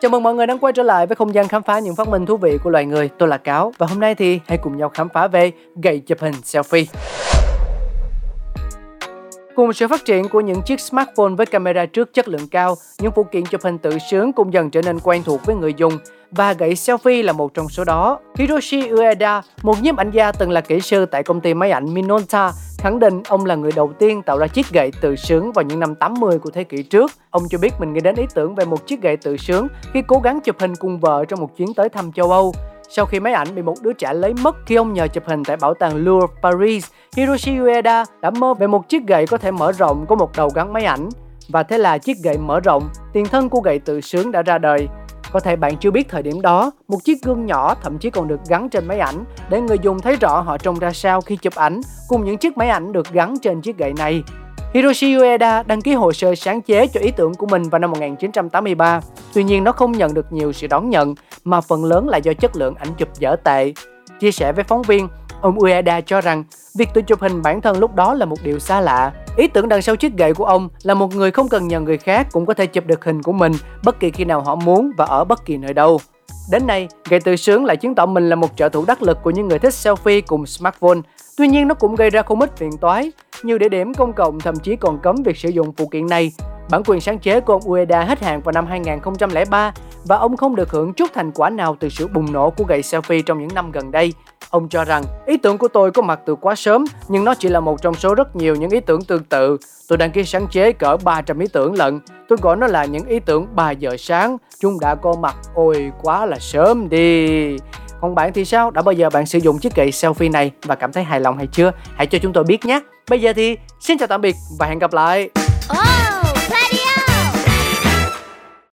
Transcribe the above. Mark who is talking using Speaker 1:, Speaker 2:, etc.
Speaker 1: Chào mừng mọi người đang quay trở lại với không gian khám phá những phát minh thú vị của loài người. Tôi là Cáo và hôm nay thì hãy cùng nhau khám phá về gậy chụp hình selfie. Cùng sự phát triển của những chiếc smartphone với camera trước chất lượng cao, những phụ kiện chụp hình tự sướng cũng dần trở nên quen thuộc với người dùng và gậy selfie là một trong số đó. Hiroshi Ueda, một nhiếp ảnh gia từng là kỹ sư tại công ty máy ảnh Minolta, khẳng định ông là người đầu tiên tạo ra chiếc gậy tự sướng vào những năm 80 của thế kỷ trước. Ông cho biết mình nghĩ đến ý tưởng về một chiếc gậy tự sướng khi cố gắng chụp hình cùng vợ trong một chuyến tới thăm châu Âu. Sau khi máy ảnh bị một đứa trẻ lấy mất khi ông nhờ chụp hình tại bảo tàng Louvre Paris, Hiroshi Ueda đã mơ về một chiếc gậy có thể mở rộng có một đầu gắn máy ảnh. Và thế là chiếc gậy mở rộng, tiền thân của gậy tự sướng đã ra đời. Có thể bạn chưa biết thời điểm đó, một chiếc gương nhỏ thậm chí còn được gắn trên máy ảnh để người dùng thấy rõ họ trông ra sao khi chụp ảnh cùng những chiếc máy ảnh được gắn trên chiếc gậy này. Hiroshi Ueda đăng ký hồ sơ sáng chế cho ý tưởng của mình vào năm 1983. Tuy nhiên nó không nhận được nhiều sự đón nhận mà phần lớn là do chất lượng ảnh chụp dở tệ. Chia sẻ với phóng viên, ông Ueda cho rằng việc tự chụp hình bản thân lúc đó là một điều xa lạ. Ý tưởng đằng sau chiếc gậy của ông là một người không cần nhờ người khác cũng có thể chụp được hình của mình bất kỳ khi nào họ muốn và ở bất kỳ nơi đâu. Đến nay, gậy tự sướng lại chứng tỏ mình là một trợ thủ đắc lực của những người thích selfie cùng smartphone. Tuy nhiên nó cũng gây ra không ít phiền toái. Nhiều địa điểm công cộng thậm chí còn cấm việc sử dụng phụ kiện này. Bản quyền sáng chế của ông Ueda hết hạn vào năm 2003 và ông không được hưởng chút thành quả nào từ sự bùng nổ của gậy selfie trong những năm gần đây. Ông cho rằng, ý tưởng của tôi có mặt từ quá sớm, nhưng nó chỉ là một trong số rất nhiều những ý tưởng tương tự. Tôi đăng ký sáng chế cỡ 300 ý tưởng lận. Tôi gọi nó là những ý tưởng 3 giờ sáng. Chúng đã có mặt, ôi, quá là sớm đi. Còn bạn thì sao? Đã bao giờ bạn sử dụng chiếc gậy selfie này và cảm thấy hài lòng hay chưa? Hãy cho chúng tôi biết nhé. Bây giờ thì, xin chào tạm biệt và hẹn gặp lại.